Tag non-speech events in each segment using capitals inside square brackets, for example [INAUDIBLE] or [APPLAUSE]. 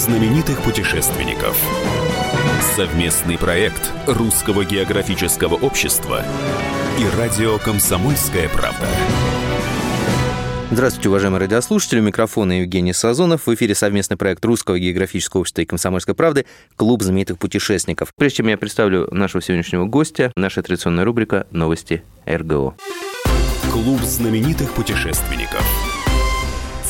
знаменитых путешественников. Совместный проект Русского географического общества и радио «Комсомольская правда». Здравствуйте, уважаемые радиослушатели. У микрофона Евгений Сазонов. В эфире совместный проект Русского географического общества и «Комсомольской правды» «Клуб знаменитых путешественников». Прежде чем я представлю нашего сегодняшнего гостя, наша традиционная рубрика «Новости РГО». Клуб знаменитых путешественников.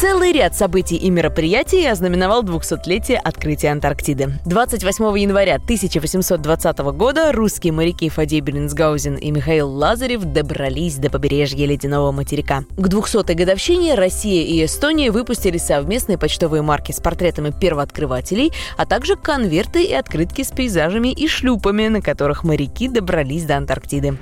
Целый ряд событий и мероприятий ознаменовал 200-летие открытия Антарктиды. 28 января 1820 года русские моряки Фадей Бернсгаузен и Михаил Лазарев добрались до побережья ледяного материка. К 200-й годовщине Россия и Эстония выпустили совместные почтовые марки с портретами первооткрывателей, а также конверты и открытки с пейзажами и шлюпами, на которых моряки добрались до Антарктиды.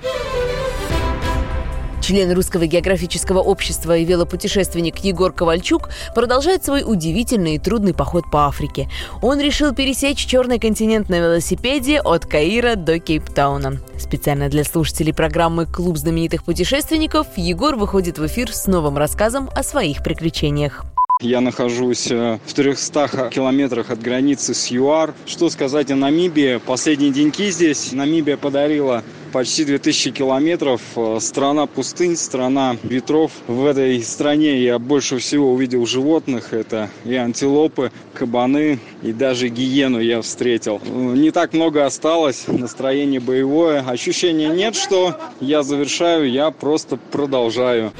Член Русского географического общества и велопутешественник Егор Ковальчук продолжает свой удивительный и трудный поход по Африке. Он решил пересечь черный континент на велосипеде от Каира до Кейптауна. Специально для слушателей программы «Клуб знаменитых путешественников» Егор выходит в эфир с новым рассказом о своих приключениях. Я нахожусь э, в 300 километрах от границы с ЮАР. Что сказать о Намибии? Последние деньки здесь. Намибия подарила почти 2000 километров. Э, страна пустынь, страна ветров. В этой стране я больше всего увидел животных. Это и антилопы, кабаны, и даже гиену я встретил. Э, не так много осталось, настроение боевое. Ощущения нет, что я завершаю, я просто продолжаю.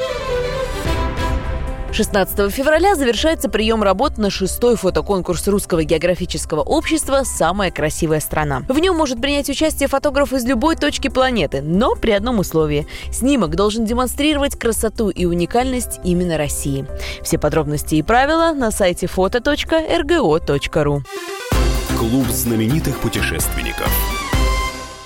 16 февраля завершается прием работ на шестой фотоконкурс Русского географического общества «Самая красивая страна». В нем может принять участие фотограф из любой точки планеты, но при одном условии. Снимок должен демонстрировать красоту и уникальность именно России. Все подробности и правила на сайте фото.рго.ру. Клуб знаменитых путешественников.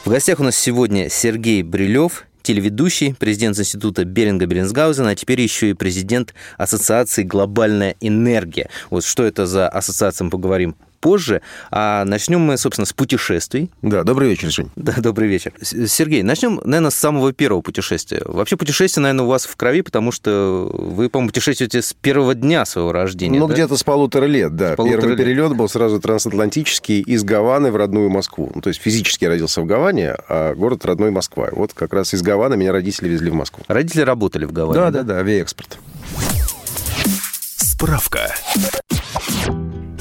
В гостях у нас сегодня Сергей Брилев, телеведущий, президент Института Беринга Беренсгаузена, а теперь еще и президент Ассоциации «Глобальная энергия». Вот что это за ассоциация, мы поговорим позже. А начнем мы, собственно, с путешествий. Да, добрый вечер, Жень. [LAUGHS] Да, добрый вечер. Сергей, начнем, наверное, с самого первого путешествия. Вообще путешествие, наверное, у вас в крови, потому что вы, по-моему, путешествуете с первого дня своего рождения. Ну, да? где-то с полутора лет, да. полутора Первый лет. перелет был сразу трансатлантический из Гаваны в родную Москву. Ну, то есть физически я родился в Гаване, а город родной Москва. Вот как раз из Гаваны меня родители везли в Москву. Родители работали в Гаване. Да, да, да, авиаэкспорт. Справка.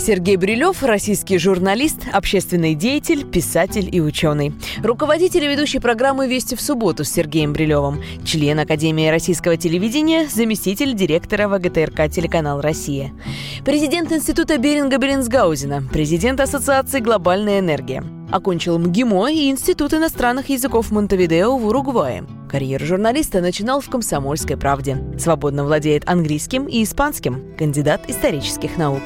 Сергей Брилев – российский журналист, общественный деятель, писатель и ученый. Руководитель и ведущий программы «Вести в субботу» с Сергеем Брилевым. Член Академии российского телевидения, заместитель директора ВГТРК «Телеканал Россия». Президент Института Беринга Беренсгаузена, президент Ассоциации «Глобальная энергия». Окончил МГИМО и Институт иностранных языков Монтевидео в Уругвае. Карьеру журналиста начинал в «Комсомольской правде». Свободно владеет английским и испанским. Кандидат исторических наук.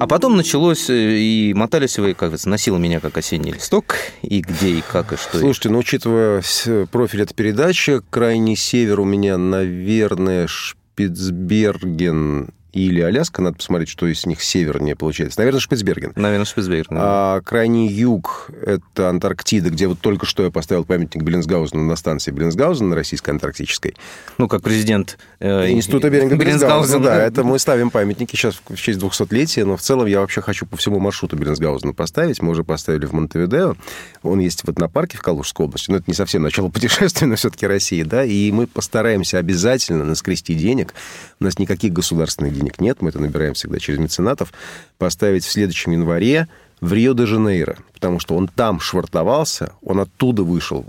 А потом началось, э, и мотались вы, как говорится, носил меня как осенний листок, и где, и как, и что. Слушайте, ну, учитывая с- профиль этой передачи, крайний север у меня, наверное, Шпицберген или Аляска. Надо посмотреть, что из них севернее получается. Наверное, Шпицберген. Наверное, Шпицберген. А крайний юг – это Антарктида, где вот только что я поставил памятник Беллинсгаузену на станции Беллинсгаузена, российской антарктической. Ну, как президент э, Института Беринга Беллинсгаузена, да. Это мы ставим памятники сейчас в честь 200-летия, но в целом я вообще хочу по всему маршруту Беллинсгаузена поставить. Мы уже поставили в Монтевидео. Он есть в этнопарке в Калужской области. Но это не совсем начало путешествия, но все-таки Россия, да. И мы постараемся обязательно наскрести денег. У нас никаких государственных денег нет. Мы это набираем всегда через меценатов. Поставить в следующем январе в Рио-де-Жанейро. Потому что он там швартовался, он оттуда вышел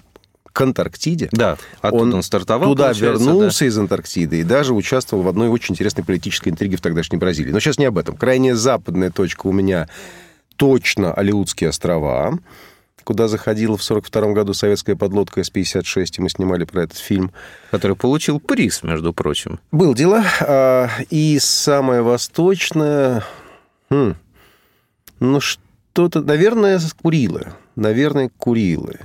к Антарктиде. Да, оттуда он стартовал, Туда вернулся из Антарктиды и даже участвовал в одной очень интересной политической интриге в тогдашней Бразилии. Но сейчас не об этом. Крайняя западная точка у меня точно Алиутские острова, куда заходила в 42 году советская подлодка С-56, и мы снимали про этот фильм. который получил приз, между прочим. Был дело. А, И самое восточное... хм, ну, что-то... Наверное, Курилы. Наверное, Курилы.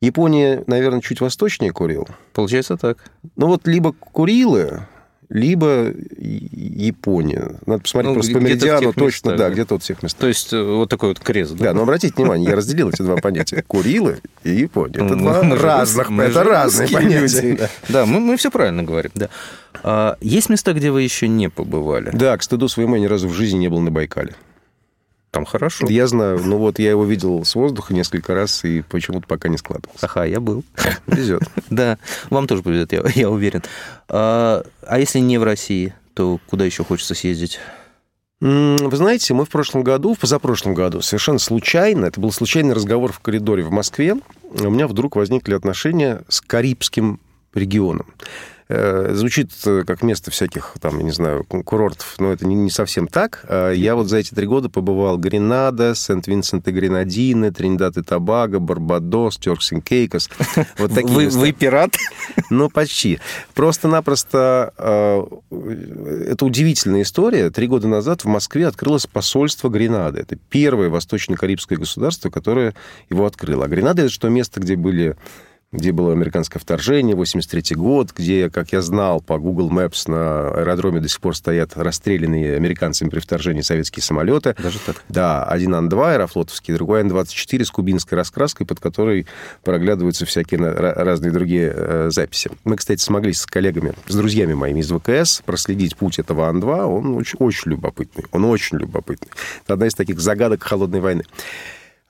Япония, наверное, чуть восточнее Курил. Получается так. Ну вот либо Курилы, либо Япония. Надо посмотреть Ну, просто по меридиану точно, местах, да, да. где-то вот всех местах. То есть э, вот такой вот крест, да? Да, но обратите внимание, я разделил эти два понятия. Курилы и Япония. Это два разных, это разные понятия. да. Мы все правильно говорим, да. А, есть места, где вы еще не побывали? Да, к стыду своему, я ни разу в жизни не был на Байкале. Там хорошо. Я знаю, ну вот я его видел с воздуха несколько раз, и почему-то пока не складывался. Ага, я был. [LAUGHS] Везет. Да, вам тоже повезет, я, я уверен. А, а если не в России, то куда еще хочется съездить? Вы знаете, мы в прошлом году, в позапрошлом году, совершенно случайно, это был случайный разговор в коридоре в Москве, у меня вдруг возникли отношения с Карибским регионом. Э, Звучит э, как место всяких, там, я не знаю, курортов, но это не, совсем так. А Я вот за эти три года побывал Гренада, Сент-Винсент и Гренадины, Тринидад и Тобаго, Барбадос, Теркс и Кейкос. Вот [LAUGHS] такие вы, вы пират? [LAUGHS] Ну, почти. Просто-напросто э, это удивительная история. Три года назад в Москве открылось посольство Гренады. Это первое восточно-карибское государство, которое его открыло. А Гренада — это что место, где были где было американское вторжение, 83 год, где, как я знал, по Google Maps на аэродроме до сих пор стоят расстрелянные американцами при вторжении советские самолеты. Даже так? Да, один Ан-2 аэрофлотовский, другой Ан-24 с кубинской раскраской, под которой проглядываются всякие разные другие э, записи. Мы, кстати, смогли с коллегами, с друзьями моими из ВКС проследить путь этого Ан-2. Он очень, очень любопытный. Он очень любопытный. Это одна из таких загадок холодной войны.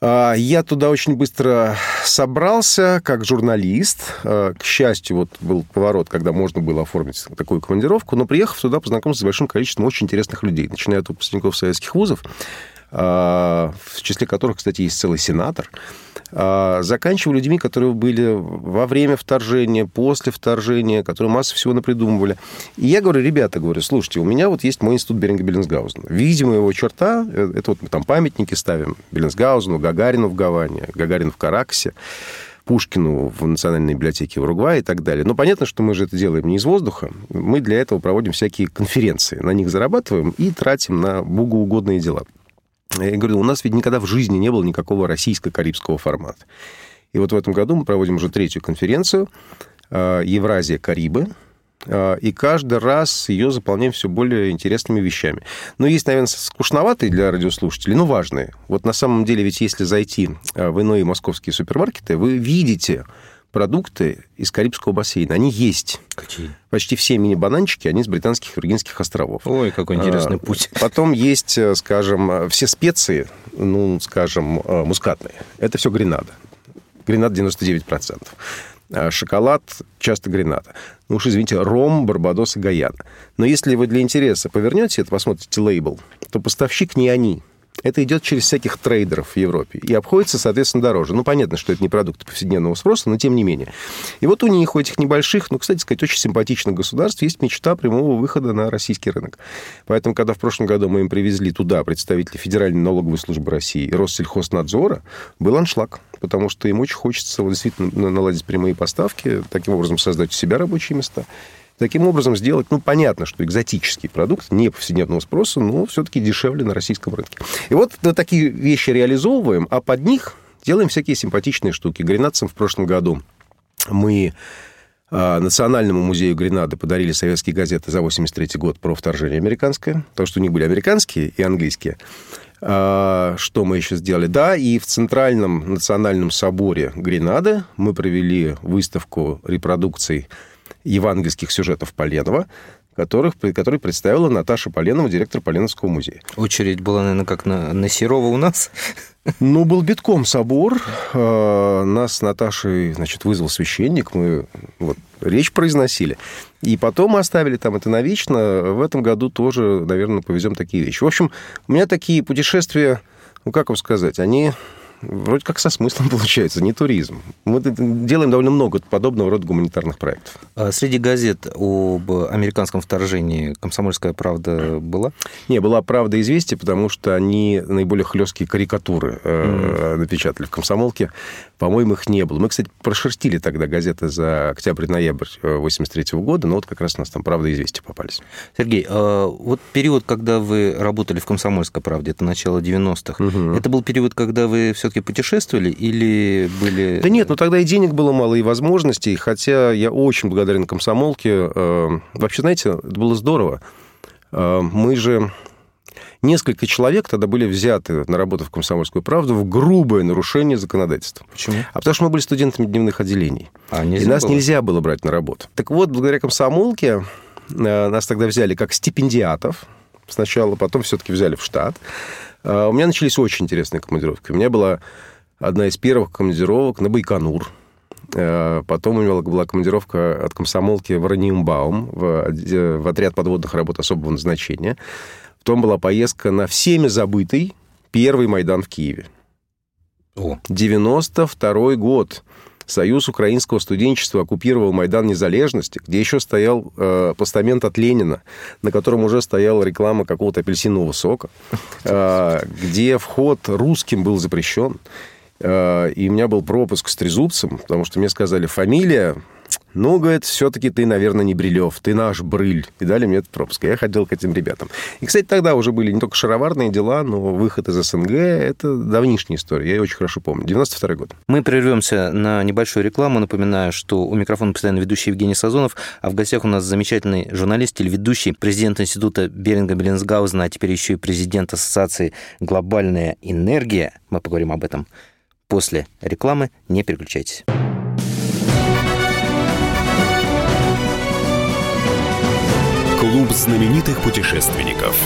А, Я туда очень быстро собрался как журналист. А, К счастью, вот был поворот, когда можно было оформить такую командировку. Но приехав туда, познакомился с большим количеством очень интересных людей, начиная от выпускников советских вузов, а, в числе которых, кстати, есть целый сенатор, заканчивая людьми, которые были во время вторжения, после вторжения, которые массу всего напридумывали. И я говорю, ребята, говорю, слушайте, у меня вот есть мой институт Беринга Беллинсгаузена. Видимо, его черта, э, это вот мы там памятники ставим Беллинсгаузену, Гагарину в Гаване, Гагарину в Караксе, Пушкину в Национальной библиотеке Уругвая и так далее. Но понятно, что мы же это делаем не из воздуха. Мы для этого проводим всякие конференции. На них зарабатываем и тратим на богоугодные дела. Я говорю, у нас ведь никогда в жизни не было никакого российско-карибского формата. И вот в этом году мы проводим уже третью конференцию э, «Евразия Карибы», э, и каждый раз ее заполняем все более интересными вещами. Но есть, наверное, скучноватые для радиослушателей, но важные. Вот на самом деле, ведь если зайти э, в иные московские супермаркеты, вы видите продукты из Карибского бассейна. Они есть. Какие? Почти все мини-бананчики, они с британских Виргинских островов. Ой, какой интересный А, путь. Потом есть, э, скажем, э, все специи, ну, скажем, э, мускатные. Это все гренада. Гренада 99%. А Шоколад часто гренада. Ну уж извините, ром, барбадос и гаяна. Но если вы для интереса повернете это, посмотрите лейбл, то поставщик не они. Это идет через всяких трейдеров в Европе. И обходится, соответственно, дороже. Ну, понятно, что это не продукты повседневного спроса, но тем не менее. И вот у них, у этих небольших, ну, кстати сказать, очень симпатичных государств есть мечта прямого выхода на российский рынок. Поэтому, когда в прошлом году мы им привезли туда представителей Федеральной налоговой службы России и Россельхознадзора, был аншлаг. Потому что им очень хочется вот, действительно наладить прямые поставки, таким образом создать у себя рабочие места. Таким образом сделать, ну, понятно, что экзотический продукт, не повседневного спроса, но все-таки дешевле на российском рынке. И вот мы такие вещи реализовываем, а под них делаем всякие симпатичные штуки. Гренадцам в прошлом году мы а, Национальному музею Гренады подарили советские газеты за 83 год про вторжение американское, потому что у них были американские и английские. А, Что мы еще сделали? Да, и в Центральном национальном соборе Гренады мы провели выставку репродукций евангельских сюжетов Поленова, которых, который представила Наташа Поленова, директор Поленовского музея. Очередь была, наверное, как на, на Серова у нас. Ну, был битком собор. А, Нас с Наташей, значит, вызвал священник. Мы вот, речь произносили. И потом мы оставили там это навечно. В этом году тоже, наверное, повезем такие вещи. В общем, у меня такие путешествия, ну, как вам сказать, они вроде как со смыслом [LAUGHS] получаются, не туризм. Мы делаем довольно много подобного рода гуманитарных проектов. А Среди газет об американском вторжении «Комсомольская правда» была? Не, была «Правда» «Известия», потому что они наиболее хлесткие карикатуры э, напечатали в «Комсомолке». По-моему, их не было. Мы, кстати, прошерстили тогда газеты за октябрь-ноябрь 83 года, но вот как раз у нас там «Правда» и «Известия» попались. Сергей, а вот период, когда вы работали в «Комсомольской правде», это начало 90-х, Мгм. это был период, когда вы все все-таки путешествовали или были... Да нет, ну тогда и денег было мало, и возможностей, хотя я очень благодарен комсомолке. Э, вообще, знаете, это было здорово. Э, мы же несколько человек тогда были взяты на работу в «Комсомольскую правду» в грубое нарушение законодательства. Почему? А потому что мы были студентами дневных отделений. А, и нас было? нельзя было брать на работу. Так вот, благодаря комсомолке э, нас тогда взяли как стипендиатов сначала, потом все-таки взяли в штат. Э, У меня начались очень интересные командировки. У меня была одна из первых командировок на Байконур. Э, Потом у меня была командировка от комсомолки в Раниумбаум, в отряд подводных работ особого назначения. Потом была поездка на всеми забытый первый Майдан в Киеве. О, 92 год. Союз украинского студенчества оккупировал Майдан Незалежности, где еще стоял э, постамент от Ленина, на котором уже стояла реклама какого-то апельсинового сока, [LAUGHS] э, где вход русским был запрещен. Э, и у меня был пропуск с трезубцем, потому что мне сказали, фамилия, ну, говорит, все-таки ты, наверное, не Брилев, ты наш Брыль. И дали мне этот пропуск. Я ходил к этим ребятам. И, кстати, тогда уже были не только шароварные дела, но выход из СНГ – это давнишняя история. Я ее очень хорошо помню. 92 год. Мы прервемся на небольшую рекламу. Напоминаю, что у микрофона постоянно ведущий Евгений Сазонов, а в гостях у нас замечательный журналист, телеведущий, президент Института Беринга Беллинсгаузена, а теперь еще и президент Ассоциации «Глобальная энергия». Мы поговорим об этом после рекламы. Не переключайтесь. Клуб знаменитых путешественников.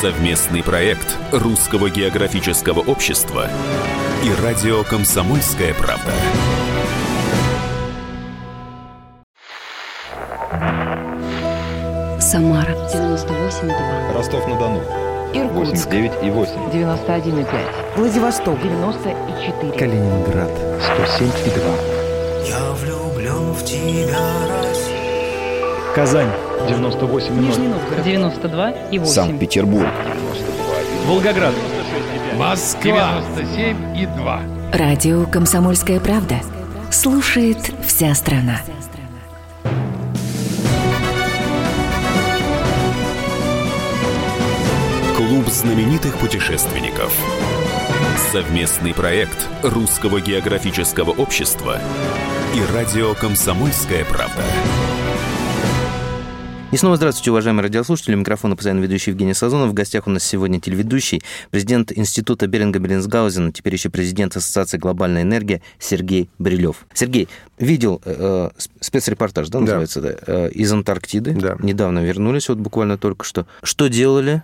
Совместный проект Русского географического общества и радио «Комсомольская правда». Самара 98,2. Ростов-на-Дону. Иркутск 89 и 8. 91,5. Владивосток 94. Калининград 107 и 2. Я влюблен в тебя, Россия. Казань 98 и 0. Нижний Новгород 92 и 8. Санкт-Петербург. Волгоград. Москва 97 и 2. Радио «Комсомольская правда». Слушает вся страна. Клуб знаменитых путешественников. Совместный проект Русского географического общества и радио «Комсомольская правда». И снова здравствуйте, уважаемые радиослушатели. У микрофона постоянно ведущий Евгений Сазонов. В гостях у нас сегодня телеведущий, президент Института Беринга Беллинсгаузена, теперь еще президент Ассоциации «Глобальная энергия» Сергей Брилев. Сергей, видел э, э, спецрепортаж, да, Да. называется, да, э, из Антарктиды. Да. Недавно вернулись, вот буквально только что. Что делали?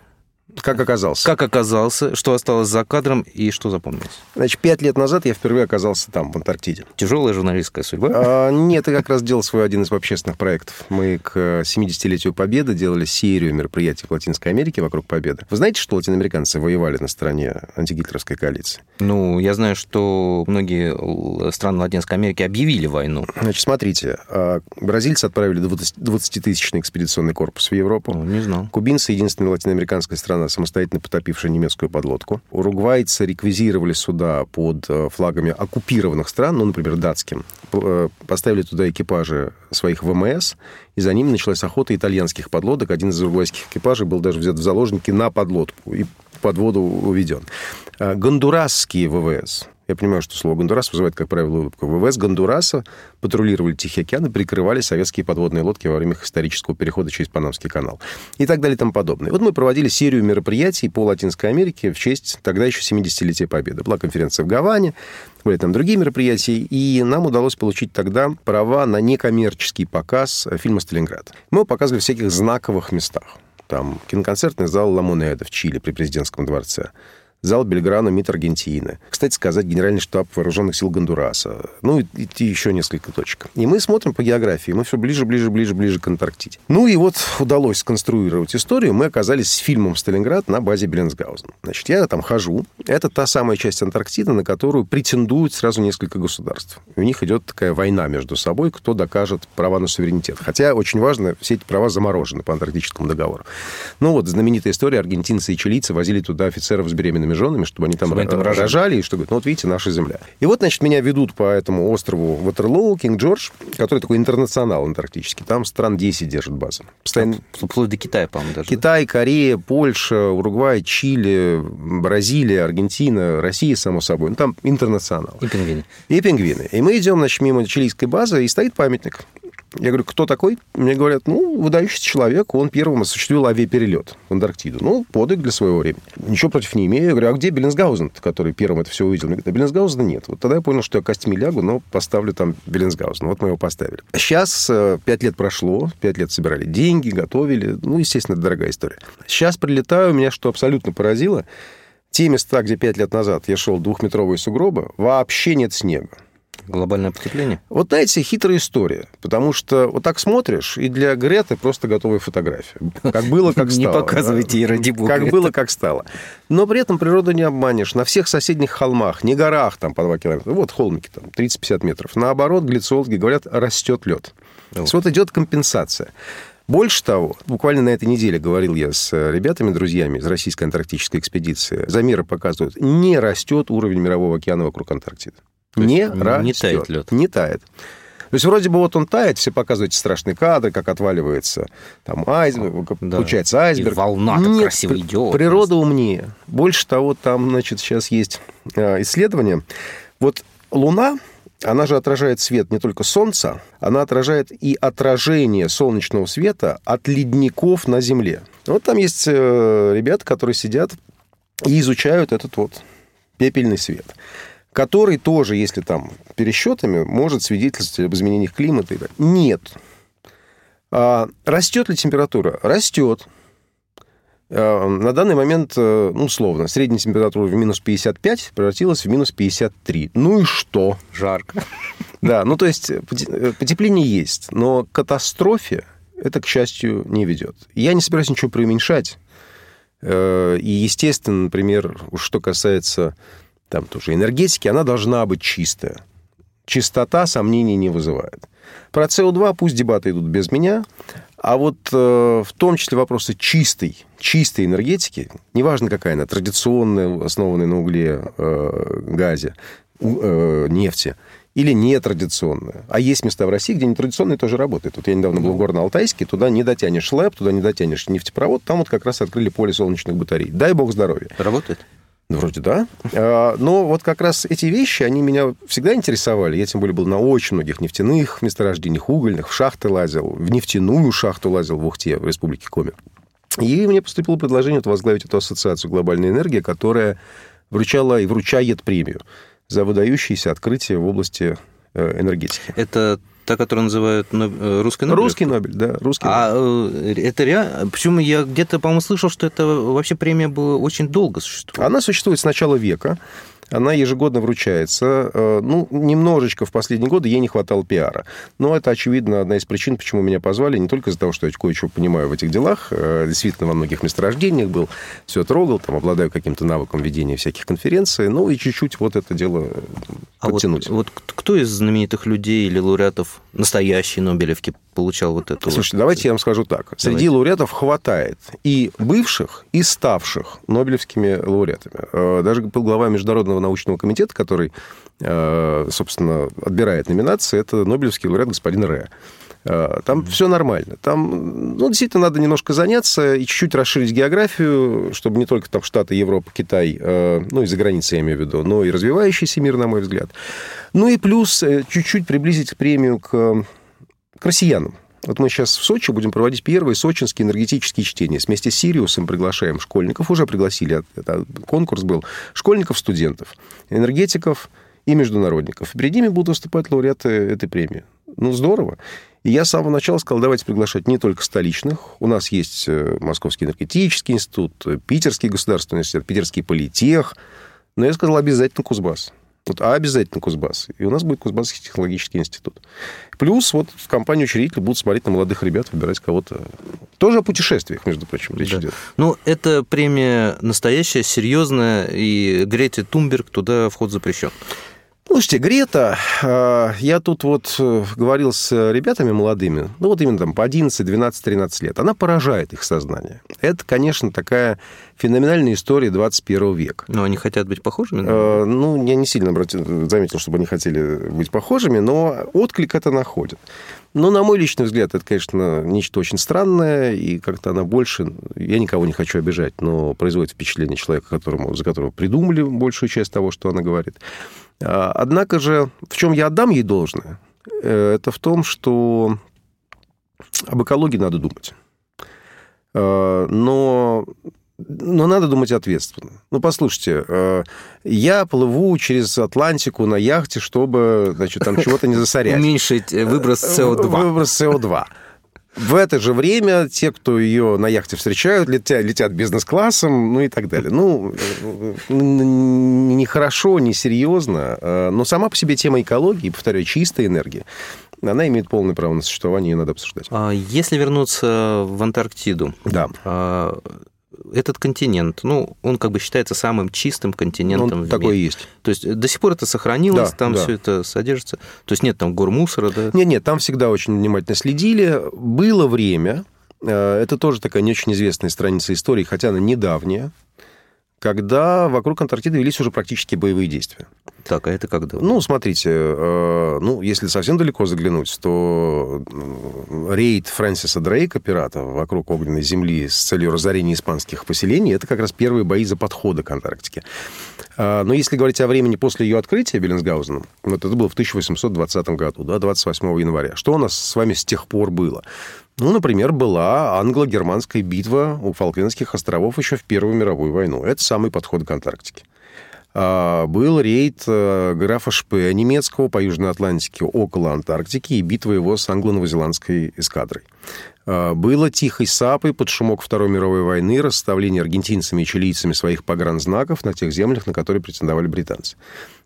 Как оказался? Как оказался? Что осталось за кадром и что запомнилось? Значит, пять лет назад я впервые оказался там, в Антарктиде. Тяжелая журналистская судьба? А, нет, я как раз делал свой один из общественных проектов. Мы к 70-летию Победы делали серию мероприятий в Латинской Америке вокруг Победы. Вы знаете, что латиноамериканцы воевали на стороне антигитлеровской коалиции? Ну, я знаю, что многие страны Латинской Америки объявили войну. Значит, смотрите, а, бразильцы отправили 20 20-тысячный экспедиционный корпус в Европу. О, не знал. Кубинцы — единственная латиноамериканская страна, самостоятельно потопившая немецкую подлодку. Уругвайцы реквизировали суда под э, флагами оккупированных стран, ну, например, датским. Э, Поставили туда экипажи своих ВМС, и за ними началась охота итальянских подлодок. Один из уругвайских экипажей был даже взят в заложники на подлодку и под воду уведен. А, Гондурасские ВВС я понимаю, что слово «Гондурас» вызывает, как правило, улыбку. ВВС Гондураса патрулировали Тихий океан и прикрывали советские подводные лодки во время исторического перехода через Панамский канал. И так далее и тому подобное. Вот мы проводили серию мероприятий по Латинской Америке в честь тогда еще 70-летия Победы. Была конференция в Гаване, были там другие мероприятия, и нам удалось получить тогда права на некоммерческий показ фильма «Сталинград». Мы его показывали в всяких знаковых местах. Там киноконцертный зал «Ла Монеда» в Чили при президентском дворце зал Бельграна МИД Аргентины. Кстати сказать, Генеральный штаб вооруженных сил Гондураса. Ну, и, и еще несколько точек. И мы смотрим по географии. Мы все ближе, ближе, ближе, ближе к Антарктиде. Ну, и вот удалось сконструировать историю. Мы оказались с фильмом «Сталинград» на базе Беллинсгаузен. Значит, я там хожу. Это та самая часть Антарктиды, на которую претендуют сразу несколько государств. У них идет такая война между собой, кто докажет права на суверенитет. Хотя, очень важно, все эти права заморожены по Антарктическому договору. Ну, вот знаменитая история. Аргентинцы и чилийцы возили туда офицеров с беременными женами, чтобы они там, Чтобы они там рожали. рожали, и что говорят, ну вот видите, наша земля. И вот, значит, меня ведут по этому острову Ватерлоу, Кинг-Джордж, который такой интернационал антарктический. Там стран 10 держит базы. Постоянно... Вплоть до Китая, по-моему, даже. Китай, Корея, Польша, Уругвай, Чили, Бразилия, Аргентина, Россия, само собой. Ну, там интернационал. И пингвины. И пингвины. И мы идем, значит, мимо чилийской базы, и стоит памятник. Я говорю, кто такой? Мне говорят, ну, выдающийся человек, он первым осуществил авиаперелет в Антарктиду. Ну, подвиг для своего времени. Ничего против не имею. Я говорю, а где Беллинсгаузен, который первым это все увидел? Мне говорят, а Беллинсгаузена нет. Вот тогда я понял, что я костями лягу, но поставлю там Беллинсгаузена. Вот мы его поставили. Сейчас э, пять лет прошло, пять лет собирали деньги, готовили. Ну, естественно, это дорогая история. Сейчас прилетаю, меня что абсолютно поразило, те места, где пять лет назад я шел двухметровые сугробы, вообще нет снега. Глобальное потепление? Вот, знаете, хитрая история. Потому что вот так смотришь, и для Греты просто готовая фотография. Как было, как [LAUGHS] стало. Не показывайте ей, ради бога. Как было, как стало. Но при этом природу не обманешь. На всех соседних холмах, не горах там по 2 километра, вот холмики там 30-50 метров. Наоборот, глицологи говорят, растет лед. Вот идет компенсация. Больше того, буквально на этой неделе говорил я с ребятами, друзьями из российской антарктической экспедиции. Замеры показывают, не растет уровень мирового океана вокруг Антарктиды. Не растет. Не тает лед. Не тает. То есть вроде бы вот он тает, все показывают эти страшные кадры, как отваливается там айсберг, Да. получается айсберг. И волна так Нет, красиво идет. Природа умнее. Больше того, там, значит, сейчас есть э, исследование. Вот Луна, она же отражает свет не только Солнца, она отражает и отражение солнечного света от ледников на Земле. Вот там есть э, ребята, которые сидят и изучают этот вот пепельный свет который тоже, если там пересчетами, может свидетельствовать об изменениях климата. Нет. А, растет ли температура? Растет. А, на данный момент, э, ну, условно, средняя температура в минус 55 превратилась в минус 53. Ну и что? Жарко. Да, ну то есть поте- э, потепление есть, но к катастрофе это, к счастью, не ведет. Я не собираюсь ничего преуменьшать. Э, И, естественно, например, что касается там тоже энергетики, она должна быть чистая. Чистота сомнений не вызывает. Про СО2 пусть дебаты идут без меня, а вот э, в том числе вопросы чистой, чистой энергетики, неважно какая она, традиционная, основанная на угле, э, газе, э, нефти, или нетрадиционная. А есть места в России, где нетрадиционные тоже работают. Вот я недавно был в Горно-Алтайске, туда не дотянешь ЛЭП, туда не дотянешь нефтепровод, там вот как раз открыли поле солнечных батарей. Дай бог здоровья. Работает? Ну, Вроде да. А, Но вот как раз эти вещи, они меня всегда интересовали. Я, тем более, был на очень многих нефтяных месторождениях, угольных, в шахты лазил, в нефтяную шахту лазил в Ухте, в Республике Коми. И мне поступило предложение вот возглавить эту ассоциацию «Глобальная энергия», которая вручала и вручает премию за выдающиеся открытия в области э, энергетики. Это та, которую называют э, русской Нобель? Русский Нобель, да, русский Нобель. А э, это реально... Почему я где-то, по-моему, слышал, что это вообще премия была очень долго существует. Она существует с начала века. Она ежегодно вручается. Э, Ну, немножечко в последние годы ей не хватало пиара. Но это, очевидно, одна из причин, почему меня позвали. Не только из-за того, что я кое-что понимаю в этих делах. э, Действительно, во многих месторождениях был. Все трогал, там, обладаю каким-то навыком ведения всяких конференций. Ну, и чуть-чуть вот это дело э, А вот, вот кто из знаменитых людей или лауреатов настоящей Нобелевки получал вот эту... Слушайте, давайте я вам скажу так. Среди Давайте. лауреатов хватает и бывших, и ставших нобелевскими лауреатами. Э, Даже был глава Международного научного комитета, который, э, собственно, отбирает номинации, это нобелевский лауреат господин Ре. Э, Там все нормально. Там, ну, действительно, надо немножко заняться и чуть-чуть расширить географию, чтобы не только там Штаты, Европа, Китай, ну, и за границей, я имею в виду, но и развивающийся мир, на мой взгляд. Ну и плюс чуть-чуть приблизить премию к к россиянам. Вот мы сейчас в Сочи будем проводить первые сочинские энергетические чтения. Вместе с Сириусом приглашаем школьников, уже пригласили, это конкурс был, школьников, студентов, энергетиков и международников. Перед ними будут выступать лауреаты этой премии. Ну, здорово. И я с самого начала сказал, давайте приглашать не только столичных. У нас есть э, Московский энергетический институт, э, Питерский государственный университет, Питерский политех. Но я сказал, обязательно Кузбасс. Вот, а обязательно Кузбасс. И у нас будет Кузбасский технологический институт. Плюс вот в компании учредителей будут смотреть на молодых ребят, выбирать кого-то. Тоже о путешествиях, между прочим, речь Да. идет. Ну, это премия настоящая, серьезная, и Грете Тумберг туда вход запрещен. Слушайте, Грета, э, я тут вот э, говорил с ребятами молодыми, ну вот именно там по 11, 12, 13 лет, она поражает их сознание. Это, конечно, такая феноменальная история 21 века. Но они хотят быть похожими? Э, ну, я не сильно заметил, чтобы они хотели быть похожими, но отклик это находит. Но, на мой личный взгляд, это, конечно, нечто очень странное, и как-то она больше... Я никого не хочу обижать, но производит впечатление человека, которому, за которого придумали большую часть того, что она говорит. А, однако же, в чем я отдам ей должное, э, это в том, что об экологии надо думать. А, но но надо думать ответственно. Ну, послушайте, э, я плыву через Атлантику на яхте, чтобы, значит, там чего-то не засорять. Уменьшить выброс СО2. Выброс СО2. В это же время те, кто ее на яхте встречают, летят, летят бизнес-классом, ну и так далее. Ну, нехорошо, несерьезно, э, но сама по себе тема экологии, повторяю, чистая энергия, она имеет полное право на существование, ее надо обсуждать. А если вернуться в Антарктиду, да. Этот континент, ну, он как бы считается самым чистым континентом ну, в такой мире. есть. То есть до сих пор это сохранилось, да, там да. все это содержится. То есть нет там гор мусора, да? Нет, нет, там всегда очень внимательно следили. Было время, э, это тоже такая не очень известная страница истории, хотя она недавняя, когда вокруг Антарктиды велись уже практически боевые действия. Так, а это когда? Ну, смотрите, э, ну, если совсем далеко заглянуть, то рейд Фрэнсиса Дрейка, пирата, вокруг огненной земли с целью разорения испанских поселений, это как раз первые бои за подходы к Антарктике. Э, но если говорить о времени после ее открытия Беллинсгаузеном, вот это было в 1820 году, да, 28 января. Что у нас с вами с тех пор было? Ну, например, была англо-германская битва у Фолклендских островов еще в Первую мировую войну. Это самый подход к Антарктике. А, был рейд э, графа Шпе немецкого по Южной Атлантике около Антарктики и битва его с англо-новозеландской эскадрой. А, было тихой сапой под шумок Второй мировой войны расставление аргентинцами и чилийцами своих погранзнаков на тех землях, на которые претендовали британцы.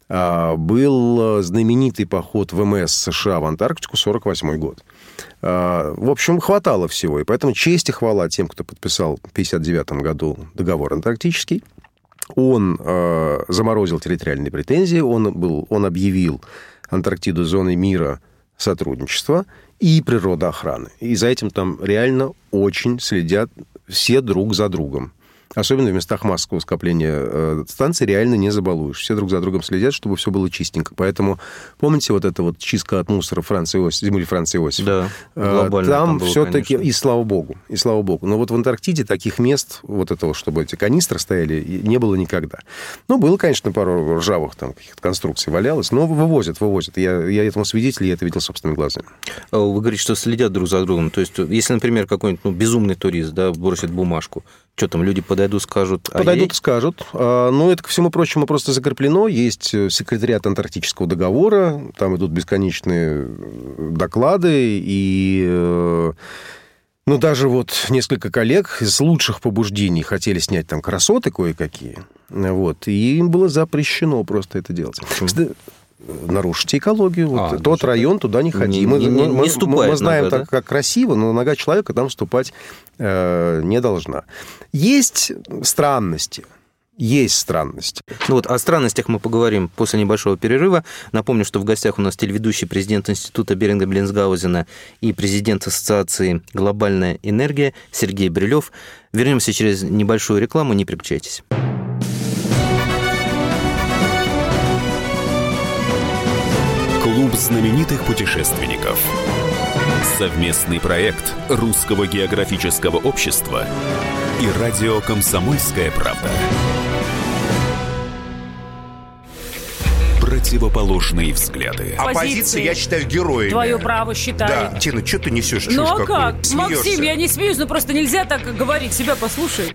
А, был знаменитый поход ВМС США в Антарктику 1948 год. В общем, хватало всего. И поэтому честь и хвала тем, кто подписал в 1959 году договор антарктический. Он э, заморозил территориальные претензии, он, был, он объявил Антарктиду зоной мира сотрудничества и природоохраны. И за этим там реально очень следят все друг за другом. Особенно в местах массового скопления э, станций реально не забалуешь. Все друг за другом следят, чтобы все было чистенько. Поэтому помните вот это вот чистка от мусора Франции Иосиф, земли Франции Иосифа? Да, глобально Там, там все-таки, и слава богу, и слава богу. Но вот в Антарктиде таких мест, вот этого, чтобы эти канистры стояли, не было никогда. Ну, было, конечно, пару ржавых там каких-то конструкций валялось, но вывозят, вывозят. Я, я этому свидетель, я это видел собственными глазами. Вы говорите, что следят друг за другом. То есть, если, например, какой-нибудь ну, безумный турист да, бросит бумажку, что там, люди подойдут, скажут... Подойдут, скажут. Но это, ко всему прочему, просто закреплено. Есть секретариат Антарктического договора, там идут бесконечные доклады, и... Ну, даже вот несколько коллег из лучших побуждений хотели снять там красоты кое-какие. Вот. И им было запрещено просто это делать. Кстати, нарушите экологию. Вот а, тот район, туда не ходи. Не, мы, не, не мы, мы знаем так, как красиво, но нога человека там вступать э, не должна. Есть странности. Есть странности. Ну вот о странностях мы поговорим после небольшого перерыва. Напомню, что в гостях у нас телеведущий президент Института Беринга Блинсгаузена и президент Ассоциации «Глобальная энергия» Сергей Брилев. Вернемся через небольшую рекламу, не переключайтесь. Клуб знаменитых путешественников. Совместный проект Русского географического общества и радио «Комсомольская правда». Противоположные взгляды. Оппозиция, я считаю, героями. Твое право считаю. Да. Тина, что ты несешь? Ну а как? Максим, я не смеюсь, но просто нельзя так говорить. Себя послушай.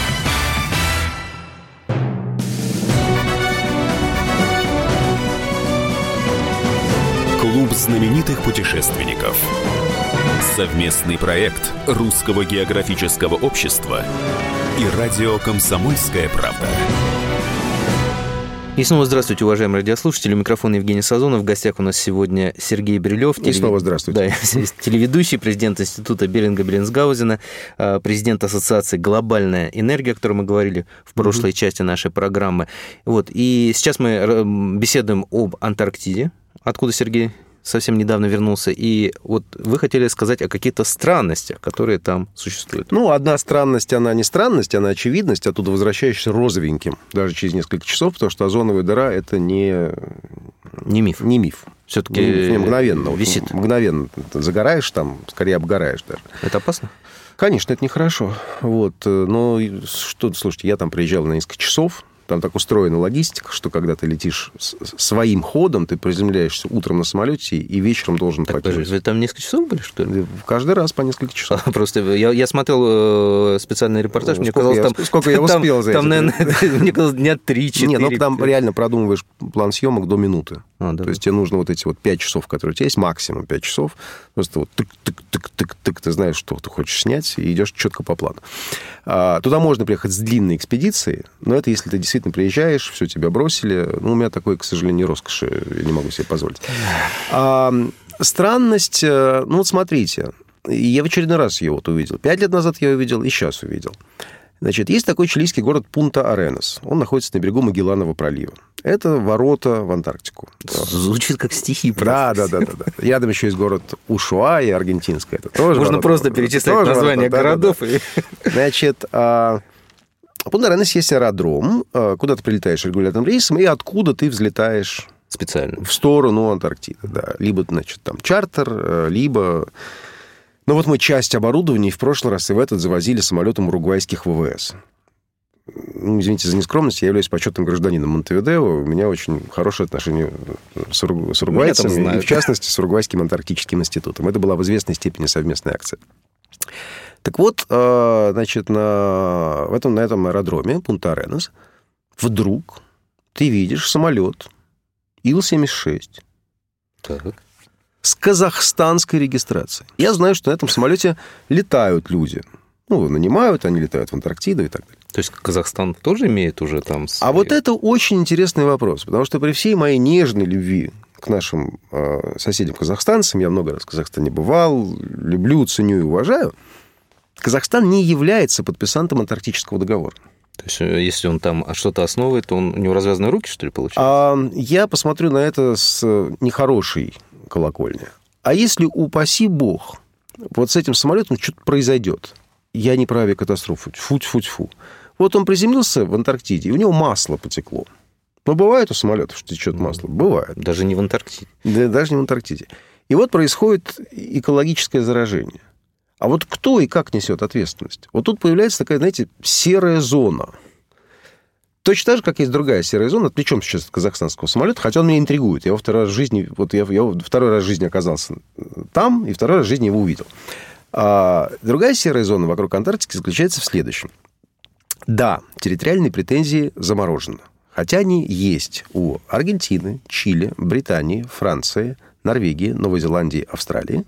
Знаменитых путешественников. Совместный проект Русского географического общества и радио «Комсомольская правда». И снова здравствуйте, уважаемые радиослушатели. У микрофона Евгений Сазонов. В гостях у нас сегодня Сергей Брилев. И снова здравствуйте. Да, [LAUGHS] телеведущий, президент Института Беринга Беллинсгаузена, а, президент Ассоциации «Глобальная энергия», о которой мы говорили в прошлой mm-hmm. части нашей программы. Вот. И сейчас мы беседуем об Антарктиде. Откуда Сергей совсем недавно вернулся, и вот вы хотели сказать о каких-то странностях, которые там существуют. Ну, одна странность, она не странность, она очевидность, оттуда возвращаешься розовеньким, даже через несколько часов, потому что озоновая дыра – это не... Не миф. Не миф. Все-таки не, не мгновенно. Висит. Мгновенно. Загораешь там, скорее обгораешь даже. Это опасно? Конечно, это нехорошо. Вот. Но что, слушайте, я там приезжал на несколько часов, там так устроена логистика, что когда ты летишь своим ходом, ты приземляешься утром на самолете и вечером должен так, покинуть. Вы там несколько часов были, что ли? Каждый раз по несколько часов. [LAUGHS] Просто я, я смотрел э, специальный репортаж, мне казалось, я, там... Сколько я успел там, за Там, наверное, [LAUGHS] мне казалось, дня 3-4. Нет, ну там реально продумываешь план съемок до минуты. А, да. То есть тебе нужно вот эти вот 5 часов, которые у тебя есть, максимум 5 часов. Просто вот тык-тык-тык-тык-тык, ты знаешь, что ты хочешь снять, и идешь четко по плану. А, туда можно приехать с длинной экспедицией, но это если ты действительно приезжаешь, все тебя бросили. Ну, у меня такой, к сожалению, роскоши я не могу себе позволить. А, странность, э, ну вот смотрите, я в очередной раз ее вот увидел. Пять лет назад я увидел, и сейчас увидел. Значит, есть такой чилийский город Пунта-Аренес. Он находится на берегу Магелланова пролива. Это ворота в Антарктику. Звучит как стихи. Да, да, да, да, да. Рядом еще есть город Ушуа и аргентинская. Это тоже Можно ворота, просто перечислять тоже названия ворота, городов. Да, да, да. И... Значит, а... Пунта-Аренес есть аэродром, а, куда ты прилетаешь регулярным рейсом, и откуда ты взлетаешь специально в сторону Антарктиды. Да. Либо, значит, там чартер, э, либо ну вот мы часть оборудования в прошлый раз и в этот завозили самолетом уругвайских ВВС. Ну, извините за нескромность, я являюсь почетным гражданином Монтевидео. У меня очень хорошие отношения с, уруг... с уругвайцами, и в частности с Уругвайским антарктическим институтом. Это была в известной степени совместная акция. Так вот, э, значит, на, в этом, на этом аэродроме Пунта-Аренас вдруг ты видишь самолет Ил-76. Так с казахстанской регистрацией. Я знаю, что на этом самолете летают люди. Ну, нанимают, они летают в Антарктиду и так далее. То есть Казахстан тоже имеет уже там... Свои... А вот это очень интересный вопрос, потому что при всей моей нежной любви к нашим э, соседям-казахстанцам, я много раз в Казахстане бывал, люблю, ценю и уважаю, Казахстан не является подписантом Антарктического договора. То есть, э, если он там что-то основывает, то он, у него развязаны руки, что ли, получается? А, я посмотрю на это с нехорошей колокольня. А если, упаси бог, вот с этим самолетом что-то произойдет, я не про авиакатастрофу, фу-фу-фу. Вот он приземлился в Антарктиде, и у него масло потекло. Ну, бывает у самолетов, что течет масло? Бывает. Даже не в Антарктиде. Да, даже не в Антарктиде. И вот происходит экологическое заражение. А вот кто и как несет ответственность? Вот тут появляется такая, знаете, серая зона – Точно так же, как есть другая серая зона, причем сейчас от казахстанского самолета, хотя он меня интригует. Я во второй раз в жизни, вот я, я второй раз в жизни оказался там, и второй раз в жизни его увидел. А другая серая зона вокруг Антарктики заключается в следующем. Да, территориальные претензии заморожены. Хотя они есть у Аргентины, Чили, Британии, Франции, Норвегии, Новой Зеландии, Австралии.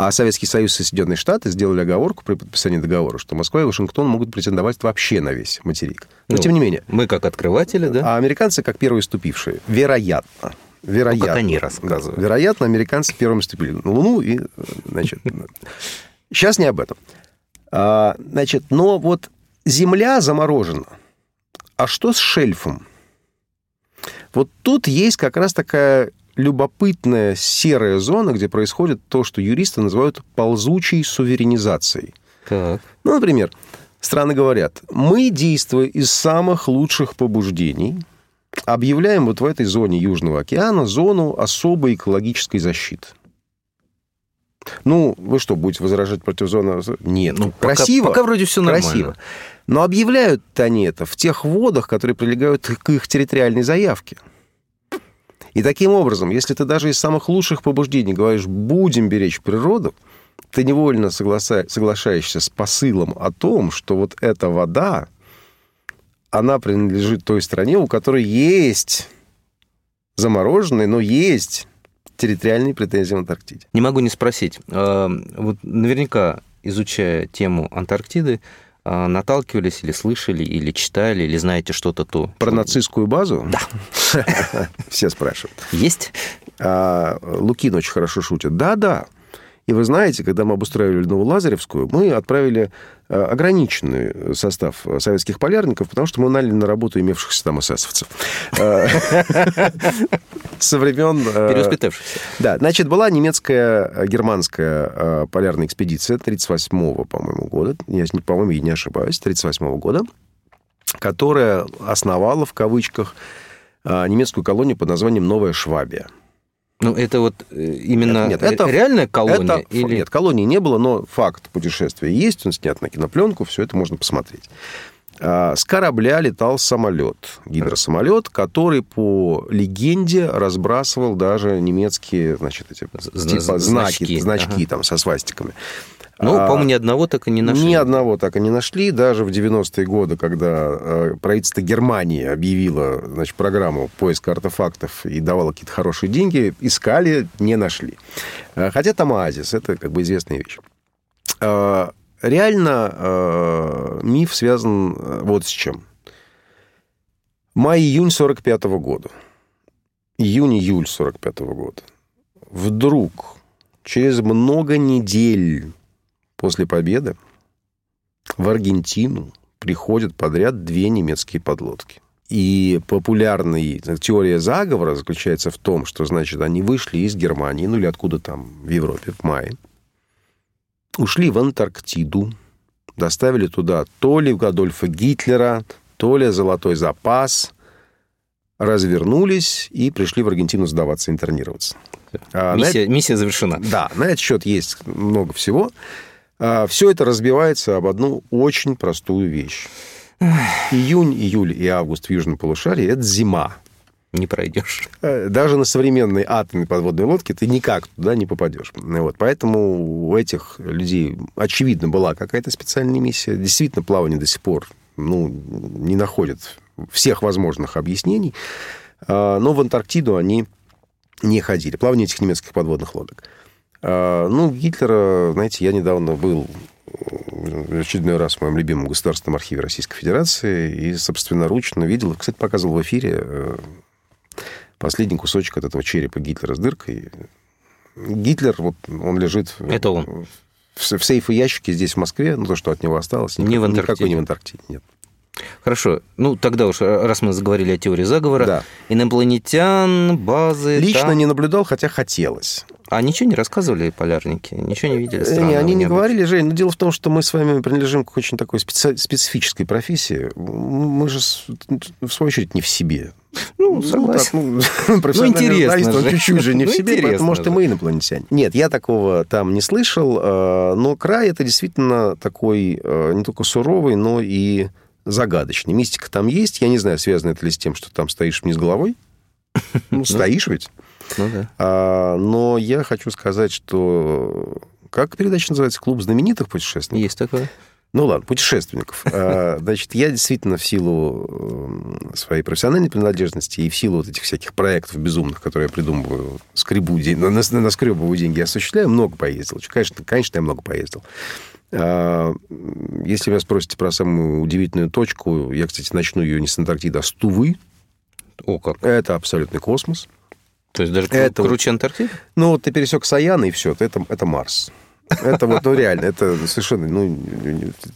А Советский Союз и Соединенные Штаты сделали оговорку при подписании договора, что Москва и Вашингтон могут претендовать вообще на весь материк. Но ну, тем не менее. Мы как открыватели, да? А американцы как первые ступившие. Вероятно. Вероятно. Ну, как они рассказывают. Да, вероятно, американцы первыми ступили на Луну. И, значит, сейчас не об этом. А, значит, но вот Земля заморожена. А что с шельфом? Вот тут есть как раз такая любопытная серая зона, где происходит то, что юристы называют ползучей суверенизацией. Так. Ну, например, страны говорят, мы, действуя из самых лучших побуждений, объявляем вот в этой зоне Южного океана зону особой экологической защиты. Ну, вы что, будете возражать против зоны? Нет, ну, красиво. Пока, пока вроде все нормально. Красиво. Но объявляют они это в тех водах, которые прилегают к их территориальной заявке. И таким образом, если ты даже из самых лучших побуждений говоришь «будем беречь природу», ты невольно согласа... соглашаешься с посылом о том, что вот эта вода, она принадлежит той стране, у которой есть замороженные, но есть территориальные претензии в Антарктиде. Не могу не спросить. А, вот наверняка, изучая тему Антарктиды, наталкивались или слышали, или читали, или знаете что-то то? Про нацистскую базу? Да. [LAUGHS] Все спрашивают. Есть? А, Лукин очень хорошо шутит. Да-да. И вы знаете, когда мы обустраивали Новолазаревскую, мы отправили э, ограниченный состав советских полярников, потому что мы наняли на работу имевшихся там эсэсовцев. Э, [LAUGHS] со времен... Э, Переуспетавшихся. Да, значит, была немецкая, германская полярная экспедиция 38-го, по-моему, года, я, по-моему, не ошибаюсь, 38-го года, которая основала, в кавычках, немецкую колонию под названием Новая Швабия. Ну, это вот э, именно нет, нет, это, реальная колония? Это, или... Нет, колонии не было, но факт путешествия есть, он снят на кинопленку, все это можно посмотреть. А, с корабля летал самолет, гидросамолет, который по легенде разбрасывал даже немецкие, значит, эти типа, знаки, значки, значки ага. там со свастиками. Ну, а, по-моему, ни одного так и не нашли. Ни одного так и не нашли. Даже в 90-е годы, когда э, правительство Германии объявило значит, программу поиска артефактов и давало какие-то хорошие деньги, искали, не нашли. Э, хотя там оазис, это как бы известная вещь. Э, реально миф связан вот с чем. Май-июнь 45 -го года. Июнь-июль 45 -го года. Вдруг через много недель после победы в Аргентину приходят подряд две немецкие подлодки. И популярная теория заговора заключается в том, что, значит, они вышли из Германии, ну или откуда там, в Европе, в мае, ушли в Антарктиду, доставили туда то ли Адольфа Гитлера, то ли золотой запас, развернулись и пришли в Аргентину сдаваться, интернироваться. А миссия, на... миссия завершена. Да, на этот счет есть много всего. А, Все это разбивается об одну очень простую вещь. Июнь, июль и август в южном полушарии – это зима. Не пройдешь. Э, даже на современной атомной подводной лодке ты никак туда не попадешь. Вот. Поэтому у этих людей, очевидно, была какая-то специальная миссия. Действительно, плавание до сих пор ну, не находит всех возможных объяснений. А, но в Антарктиду они не ходили. Плавание этих немецких подводных лодок. А, ну, Гитлера, знаете, я недавно был в очередной раз в моем любимом государственном архиве Российской Федерации и собственноручно видел, кстати, показывал в эфире э, последний кусочек от этого черепа Гитлера с дыркой. Гитлер, вот он лежит... Это он. В, в сейфе ящике здесь, в Москве, ну, то, что от него осталось. Не в Антарктиде. Никакой не в Антарктиде, нет. Хорошо. Ну, тогда уж, раз мы заговорили о теории заговора, да. инопланетян, базы... Лично там... не наблюдал, хотя хотелось. А ничего не рассказывали полярники? Ничего не видели? Не, они не говорили, Жень. Но дело в том, что мы с вами принадлежим к очень такой специ... специфической профессии. Мы же, в свою очередь, не в себе. Ну, согласен. Ну, так, [LAUGHS] ну, ну интересно же. чуть-чуть же не в ну, себе, поэтому, может, же. и мы инопланетяне. Нет, я такого там не слышал, э, но край это действительно такой э, не только суровый, но и загадочный. Мистика там есть. Я не знаю, связано это ли с тем, что там стоишь вниз головой. [LAUGHS] Ну, стоишь ведь. Ну, да. а, но я хочу сказать, что... Как передача называется? «Клуб знаменитых путешественников»? Есть такое. Ну ладно, путешественников. А, значит, я действительно в силу э, своей профессиональной принадлежности и в силу вот этих всяких проектов безумных, которые я придумываю, скребу, наскребываю деньги, осуществляю, много поездил. Конечно, конечно, я много поездил. А, если вы спросите про самую удивительную точку, я, кстати, начну ее не с Антарктиды, а с Тувы. О, как. Это абсолютный космос. То есть даже это круче Антарктиды? Ну, вот ты пересек Саяна, и все, это, это Марс. Это вот, ну, реально, это совершенно ну,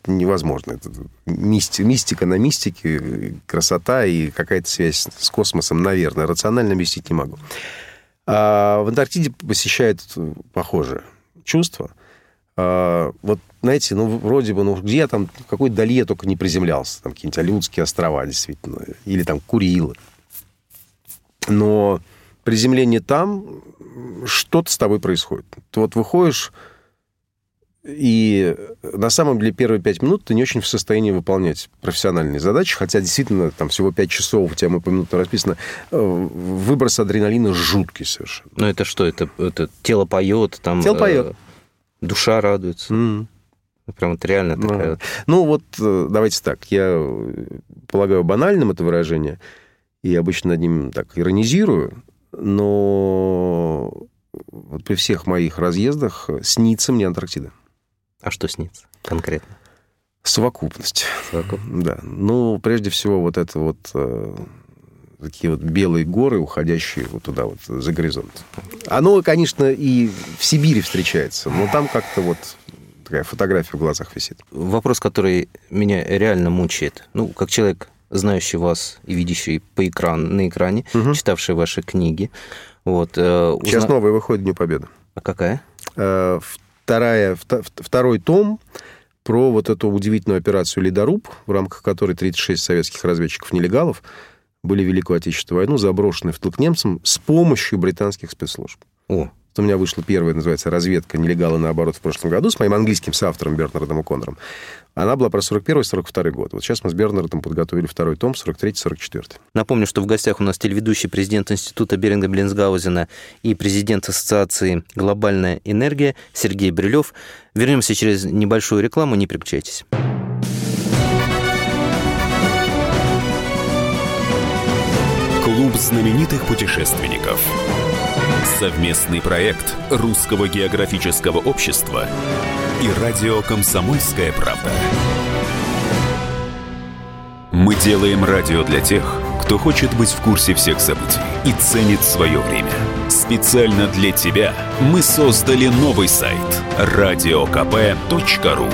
невозможно. Это мистика, мистика на мистике, красота и какая-то связь с космосом, наверное. Рационально объяснить не могу. А в Антарктиде посещает похожее чувство. А, вот, знаете, ну, вроде бы, ну, где я там, в какой дали я только не приземлялся. Там какие-нибудь Алиутские острова, действительно. Или там Курилы. Но приземление там, что-то с тобой происходит. Ты вот выходишь, и на самом деле первые пять минут ты не очень в состоянии выполнять профессиональные задачи, хотя действительно там всего пять часов, у тебя мы по минутам расписано, э, выброс адреналина жуткий совершенно. Ну это что, это, это тело поет, там... Тело поет. Э, душа радуется. Mm. Прям вот реально ну, такая... Ну вот э, давайте так, я полагаю банальным это выражение, и обычно над ним так иронизирую, но вот при всех моих разъездах снится мне Антарктида. А что снится конкретно? Совокупность. Совокупность. Да. Ну, прежде всего, вот это вот э, такие вот белые горы, уходящие вот туда вот за горизонт. Оно, конечно, и в Сибири встречается, но там как-то вот такая фотография в глазах висит. Вопрос, который меня реально мучает. Ну, как человек, знающий вас и видящий по экрану, на экране, угу. читавший ваши книги. Вот, э, узна... Сейчас новая выходит Дню Победы. А какая? Э, вторая, второй том про вот эту удивительную операцию «Ледоруб», в рамках которой 36 советских разведчиков-нелегалов были в Великую Отечественную войну заброшены в тыл к немцам с помощью британских спецслужб. О. У меня вышла первая, называется, «Разведка нелегала наоборот» в прошлом году с моим английским соавтором Бернардом О'Коннором. Она была про 41-42 год. Вот сейчас мы с Бернардом подготовили второй том, 43-44. Напомню, что в гостях у нас телеведущий президент Института Беринга Блинсгаузена и президент Ассоциации «Глобальная энергия» Сергей Брилев. Вернемся через небольшую рекламу, не переключайтесь. Клуб знаменитых путешественников. Совместный проект Русского географического общества и радио «Комсомольская правда». Мы делаем радио для тех, кто хочет быть в курсе всех событий и ценит свое время. Специально для тебя мы создали новый сайт радиокп.ру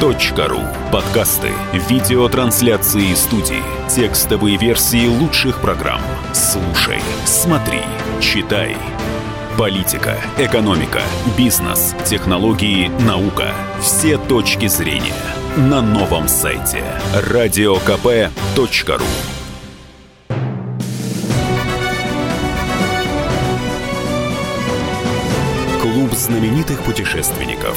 радиокп.ру Подкасты, видеотрансляции студии, текстовые версии лучших программ. Слушай, смотри, читай – Политика, экономика, бизнес, технологии, наука. Все точки зрения на новом сайте радиокп.ру Клуб знаменитых путешественников.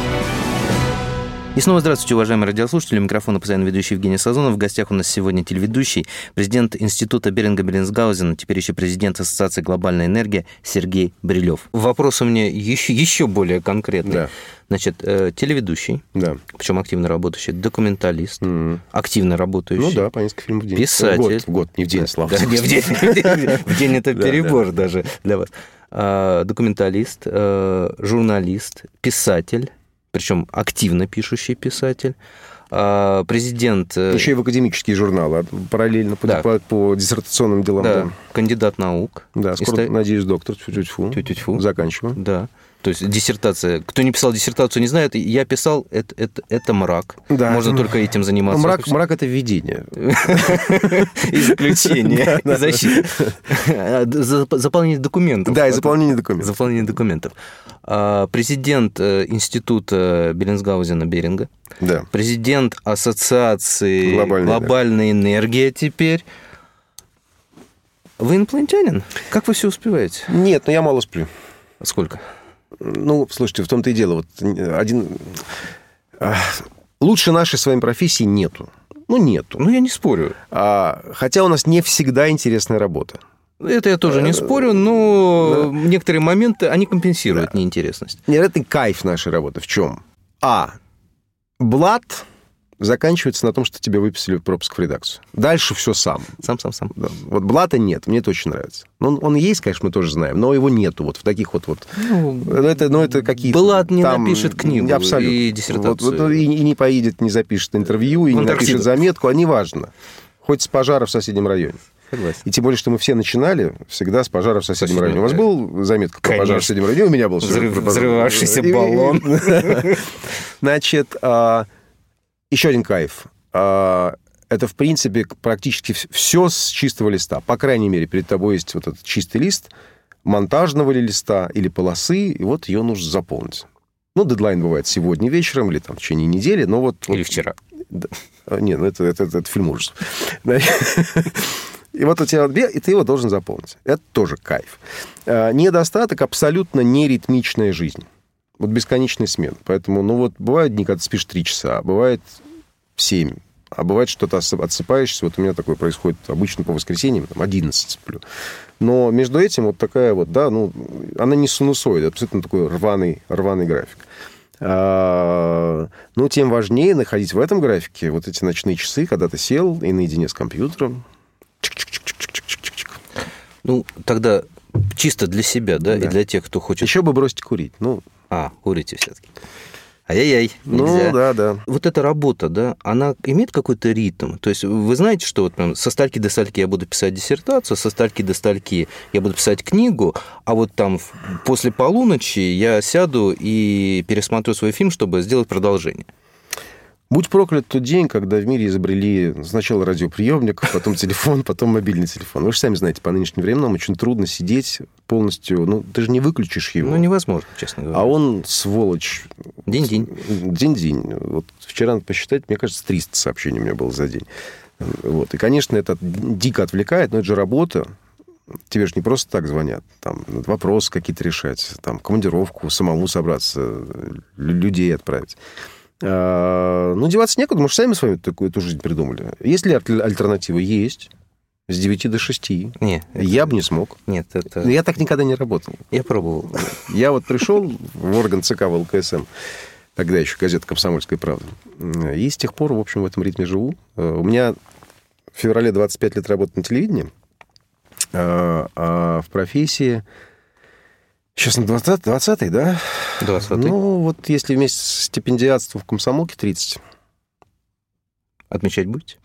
И снова здравствуйте, уважаемые радиослушатели. Микрофон постоянно ведущий Евгений Сазонов. В гостях у нас сегодня телеведущий, президент Института Беринга Беллинсгаузена, теперь еще президент Ассоциации «Глобальная энергия» Сергей Брилев. Вопрос у меня еще, еще более конкретный. Да. Значит, э, телеведущий, да. причем активно работающий, документалист, mm-hmm. активно работающий. Ну да, по несколько фильмов в день. Писатель. Год, в год, не в день, слава да, не в день. [LAUGHS] В день это перебор даже для вас. А, документалист, э, журналист, писатель причем активно пишущий писатель. А, президент... Э, Еще и в академические журналы, а параллельно по, да. по, по диссертационным делам. Да. да, кандидат наук. Да, скоро, Исто... надеюсь, доктор. Тю-тю-тьфу. Заканчиваю. Да. То есть диссертация. Кто не писал диссертацию, не знает. Я писал, это, это, это мрак. Да. Можно только этим заниматься. Мрак, мрак – это введение. [LAUGHS] Исключение. Защита. Заполнение документов. Да, и заполнение документов. Заполнение документов. А, президент э, Института Беллинсгаузена Беринга. Да. Президент Ассоциации Глобальная энергия теперь. Вы инопланетянин? Как вы все успеваете? Нет, но я мало сплю. Сколько? Ну, слушайте, в том-то и дело. Вот один... Лучше нашей с вами профессии нету. Ну, нету. Ну, я не спорю. А, хотя у нас не всегда интересная работа. Это я тоже не спорю, но да. некоторые моменты, они компенсируют да. неинтересность. Нет, это кайф нашей работы. В чем? А. Блат заканчивается на том, что тебе выписали пропуск в редакцию. Дальше все сам. Сам, сам, сам. Да. Вот Блата нет, мне это очень нравится. Но он, он есть, конечно, мы тоже знаем, но его нету вот в таких вот... вот ну, это, ну, это какие-то... Блат не там, напишет книгу абсолютно. и диссертацию. Вот, вот, и, и не поедет, не запишет интервью, и не напишет заметку, а неважно. Хоть с пожара в соседнем районе. Согласен. И тем более, что мы все начинали всегда с пожара в соседнем Соседний, районе. У вас был заметка про пожар в соседнем районе? У меня был. Взрыв, взрывавшийся баллон. [LAUGHS] Значит, а, еще один кайф. А, это, в принципе, практически все с чистого листа. По крайней мере, перед тобой есть вот этот чистый лист монтажного ли листа или полосы, и вот ее нужно заполнить. Ну, дедлайн бывает сегодня вечером или там в течение недели, но вот... Или вот, вчера. Да. А, Не, ну это, это, это, это фильм ужасов. И вот у тебя две, и ты его должен заполнить. Это тоже кайф. А, Недостаток абсолютно неритмичная жизнь. Вот бесконечный смен. Поэтому, ну вот, бывают дни, когда ты спишь 3 часа, а бывает 7. А бывает, что ты отсыпаешься. Вот у меня такое происходит обычно по воскресеньям, там, 11 сплю. Но между этим вот такая вот, да, ну, она не синусоид, абсолютно такой рваный, рваный график. А, Но тем важнее находить в этом графике вот эти ночные часы, когда ты сел и наедине с компьютером. Ну, тогда чисто для себя, да, и для тех, кто хочет... Еще бы бросить курить. Ну, А, курите все-таки. Ай-яй-яй, Ну, нельзя. да, да. Вот эта работа, да, она имеет какой-то ритм? То есть вы знаете, что вот прям со стальки до стальки я буду писать диссертацию, со стальки до стальки я буду писать книгу, а вот там после полуночи я сяду и пересмотрю свой фильм, чтобы сделать продолжение. Будь проклят тот день, когда в мире изобрели сначала радиоприемник, [LAUGHS] потом телефон, потом мобильный телефон. Вы же сами знаете, по нынешним временам очень трудно сидеть полностью. Ну, ты же не выключишь его. Ну, невозможно, честно говоря. А он, сволочь... День-день. День-день. Вот вчера надо посчитать, мне кажется, 300 сообщений у меня было за день. Вот. И, конечно, это дико отвлекает, но это же работа. Тебе же не просто так звонят. Там вопросы какие-то решать, там, командировку, самому собраться, лю- людей отправить. А, Ну, деваться некуда, мы же сами с вами такую эту жизнь придумали. Есть ли аль- альтернатива? Есть. С 9 до 6. Не, Я бы не смог. нет, это... Я так никогда не работал. Я пробовал. Я вот пришел в орган ЦК ВЛКСМ, тогда еще газета «Комсомольская правда», и с тех пор, в общем, в этом ритме живу. Э, У меня в феврале 25 лет работы на телевидении, а а в профессии... Сейчас на 20, 20 да? 20 Ну, вот если вместе с стипендиатством в комсомолке 30. Отмечать будете?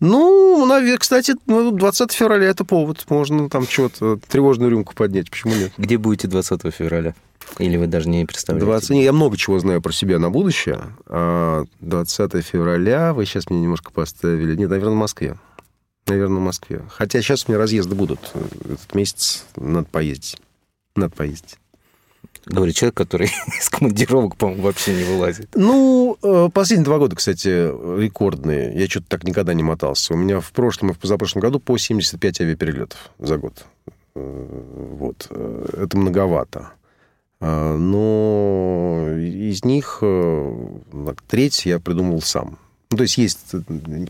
Ну, наверное, кстати, ну, 20 февраля это повод. Можно там чего-то, тревожную рюмку поднять. Почему нет? Где будете 20 февраля? Или вы даже не представляете? 20... Не, я много чего знаю про себя на будущее. А 20 февраля вы сейчас мне немножко поставили. Нет, наверное, в Москве. Наверное, в Москве. Хотя сейчас у меня разъезды будут. Этот месяц надо поездить. Надо поездить. Говорит человек, который [LAUGHS] из командировок, по-моему, вообще не вылазит. Ну, э, последние два года, кстати, рекордные. Я что-то так никогда не мотался. У меня в прошлом и в позапрошлом году по 75 авиаперелетов за год. Э, Вот. Э, Это многовато. Но из них треть я придумывал сам. Ну, то есть есть,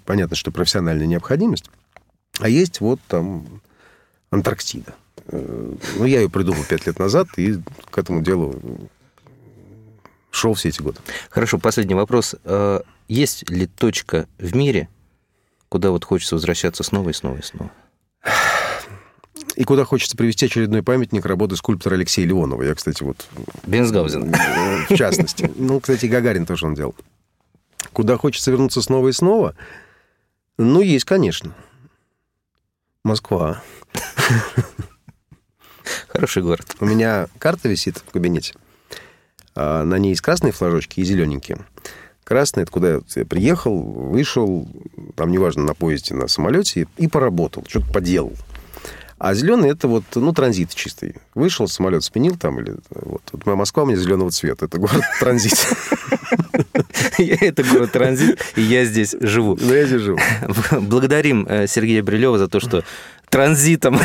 понятно, что профессиональная необходимость, а есть вот там Антарктида. Э, Ну, я ее придумал пять лет назад и к этому делу шел все эти годы. Хорошо, последний вопрос. Э, Есть ли точка в мире, куда вот хочется возвращаться снова и снова и снова? И куда хочется привести очередной памятник работы скульптора Алексея Леонова. Я, кстати, вот... Бенсгаузен. э, В частности. Ну, кстати, Гагарин тоже он делал. Куда хочется вернуться снова и снова? Ну, есть, конечно. Москва. Хороший город. У меня карта висит в кабинете. А На ней есть красные флажочки и зелененькие. Красный – это куда я приехал, вышел, там, неважно, на поезде, на самолете, и поработал, что-то поделал. А зеленый – это вот, ну, транзит чистый. Вышел, самолет сменил там, или вот. Вот моя Москва у меня зеленого цвета. Это город-транзит. [LAUGHS] Это город транзит, и я здесь живу. Да, я здесь живу. Благодарим э, Сергея Брилева за то, что транзитом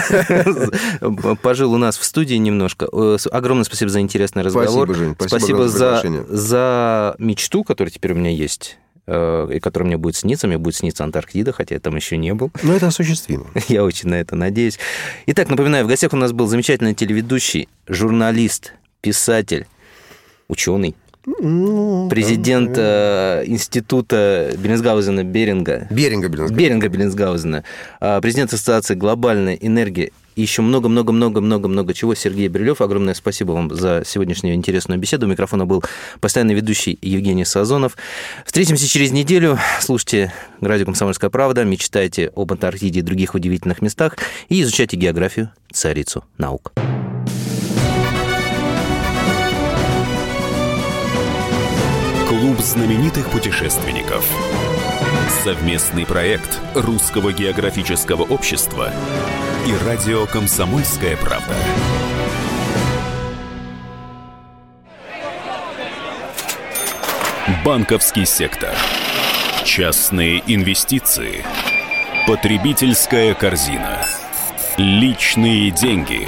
[LAUGHS] пожил у нас в студии немножко. Э, Огромное спасибо за интересный разговор. Спасибо, Жень. Спасибо огромное за за, мечту, которая теперь у меня есть, э, и которая мне будет сниться. Мне будет сниться Антарктида, хотя я там еще не был. Но это осуществимо. [LAUGHS] Я очень на это надеюсь. Итак, напоминаю, в гостях у нас был замечательный телеведущий, журналист, писатель, ученый, Ну, президент э, института Беллинсгаузена Беринга. Беринга Беллинсгаузена. Беринга Беллинсгаузена. э, президент Ассоциации «Глобальная энергия». И еще много-много-много-много-много чего. Сергей Брилев, огромное спасибо вам за сегодняшнюю интересную беседу. У микрофона был постоянный ведущий Евгений Сазонов. Встретимся через неделю. Слушайте радио «Комсомольская правда», мечтайте об Антарктиде и других удивительных местах и изучайте географию, царицу наук. Знаменитых путешественников. Совместный проект Русского географического общества и радио «Комсомольская правда». Банковский сектор. Частные инвестиции. Потребительская корзина. Личные деньги.